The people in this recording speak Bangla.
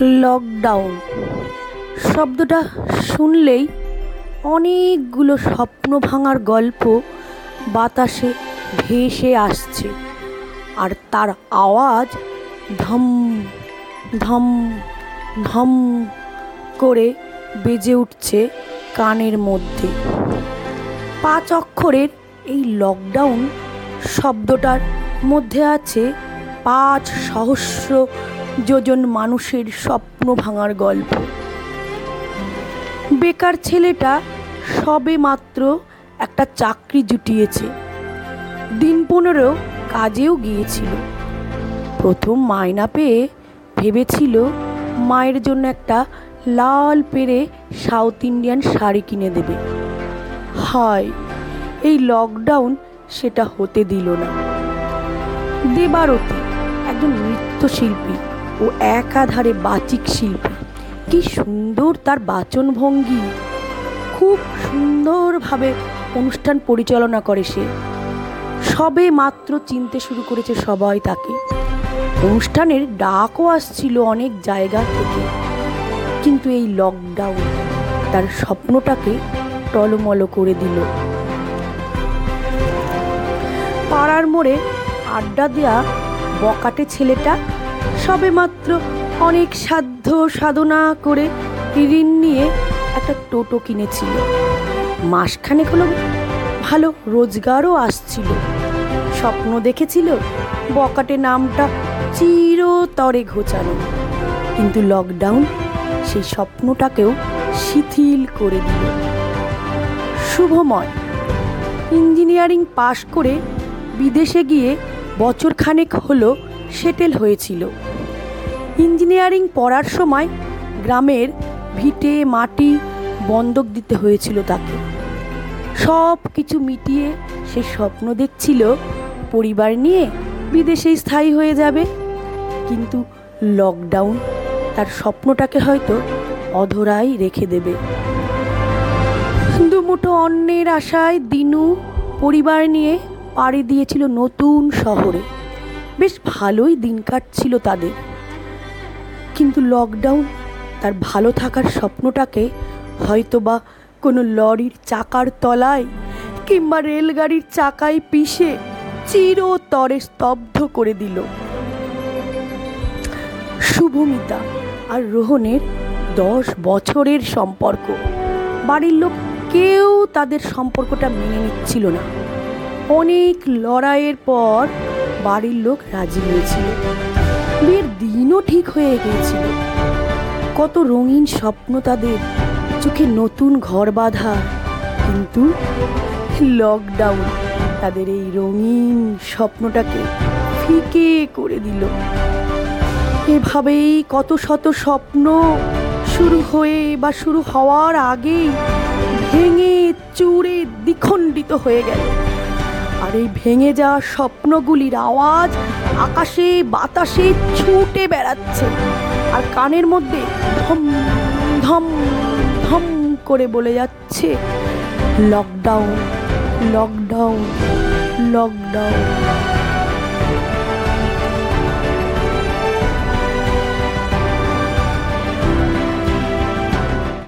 লকডাউন শব্দটা শুনলেই অনেকগুলো স্বপ্ন ভাঙার গল্প বাতাসে ভেসে আসছে আর তার আওয়াজ ধম ধম ধম করে বেজে উঠছে কানের মধ্যে। পাঁচ অক্ষরের এই লকডাউন শব্দটার মধ্যে আছে পাঁচ সহস্র যোজন মানুষের স্বপ্ন ভাঙার গল্প। বেকার ছেলেটা সবে মাত্র একটা চাকরি জুটিয়েছে। দিন পনেরো কাজেও গিয়েছিল। প্রথম মায়না পেয়ে ভেবেছিল মায়ের জন্য একটা লাল পেরে সাউথ ইন্ডিয়ান শাড়ি কিনে দেবে। হায়, এই লকডাউন সেটা হতে দিল না। দেবারতী একজন নৃত্যশিল্পী। ও একাধারে বাচিক শিল্পী। কি সুন্দর তার বাচনভঙ্গি। খুব সুন্দরভাবে অনুষ্ঠান পরিচালনা করে সে। সবে মাত্র চিনতে শুরু করেছে সবাই তাকে। অনুষ্ঠানের ডাকও আসছিল অনেক জায়গা থেকে। কিন্তু এই লকডাউন তার স্বপ্নটাকে টলমল করে দিল। পাড়ার মোড়ে আড্ডা দেয়া বকাটে ছেলেটা সবে মাত্র অনেক সাধ্য সাধনা করে ঋণ নিয়ে একটা টোটো কিনেছিল। মাসখানেক হলো ভালো রোজগারও আসছিল। স্বপ্ন দেখেছিল বকাটে নামটা চিরতরে ঘোচানো। কিন্তু লকডাউন সেই স্বপ্নটাকেও শিথিল করে দিল। শুভময় ইঞ্জিনিয়ারিং পাশ করে বিদেশে গিয়ে বছরখানেক হলো সেটেল হয়েছিল। ইঞ্জিনিয়ারিং পড়ার সময় গ্রামের ভিটে, মাটি বন্ধক দিতে হয়েছিল তাকে। সব কিছু মিটিয়ে সে স্বপ্ন দেখছিল, পরিবার নিয়ে বিদেশে স্থায়ী হয়ে যাবে। কিন্তু লকডাউন তার স্বপ্নটাকে হয়তো অধরাই রেখে দেবে। দুমুঠো অন্যের আশায় দিনু পরিবার নিয়ে পাড়ি দিয়েছিল নতুন শহরে। বেশ ভালোই দিন কাটছিল তাদের। কিন্তু লকডাউন তার ভালো থাকার স্বপ্নটাকে হয়তোবা কোনো লরির চাকার তলায় কিংবা রেলগাড়ির চাকায় পিষে চিরতরে স্তব্ধ করে দিল। শুভমিতা আর রোহনের দশ বছরের সম্পর্ক। বাড়ির লোক কেউ তাদের সম্পর্কটা মেনে নিচ্ছিল না। অনেক লড়াইয়ের পর বাড়ির লোক রাজি হয়েছিল। বিয়ের দিনও ঠিক হয়ে গিয়েছিল। কত রঙিন স্বপ্ন তাদের চোখে নতুন ঘর বাঁধা। কিন্তু লকডাউন তাদের এই রঙিন স্বপ্নটাকে ফিকে করে দিল। এভাবেই কত শত স্বপ্ন শুরু হয়ে বা শুরু হওয়ার আগেই ভেঙে, চুরে, দ্বিখণ্ডিত হয়ে গেল। আর এই ভেঙে যাওয়া স্বপ্নগুলির আওয়াজ আকাশে, বাতাসে ছুটে বেড়াচ্ছে আর কানের মধ্যে ধম ধম ধম করে বলে যাচ্ছে লকডাউন লকডাউন লকডাউন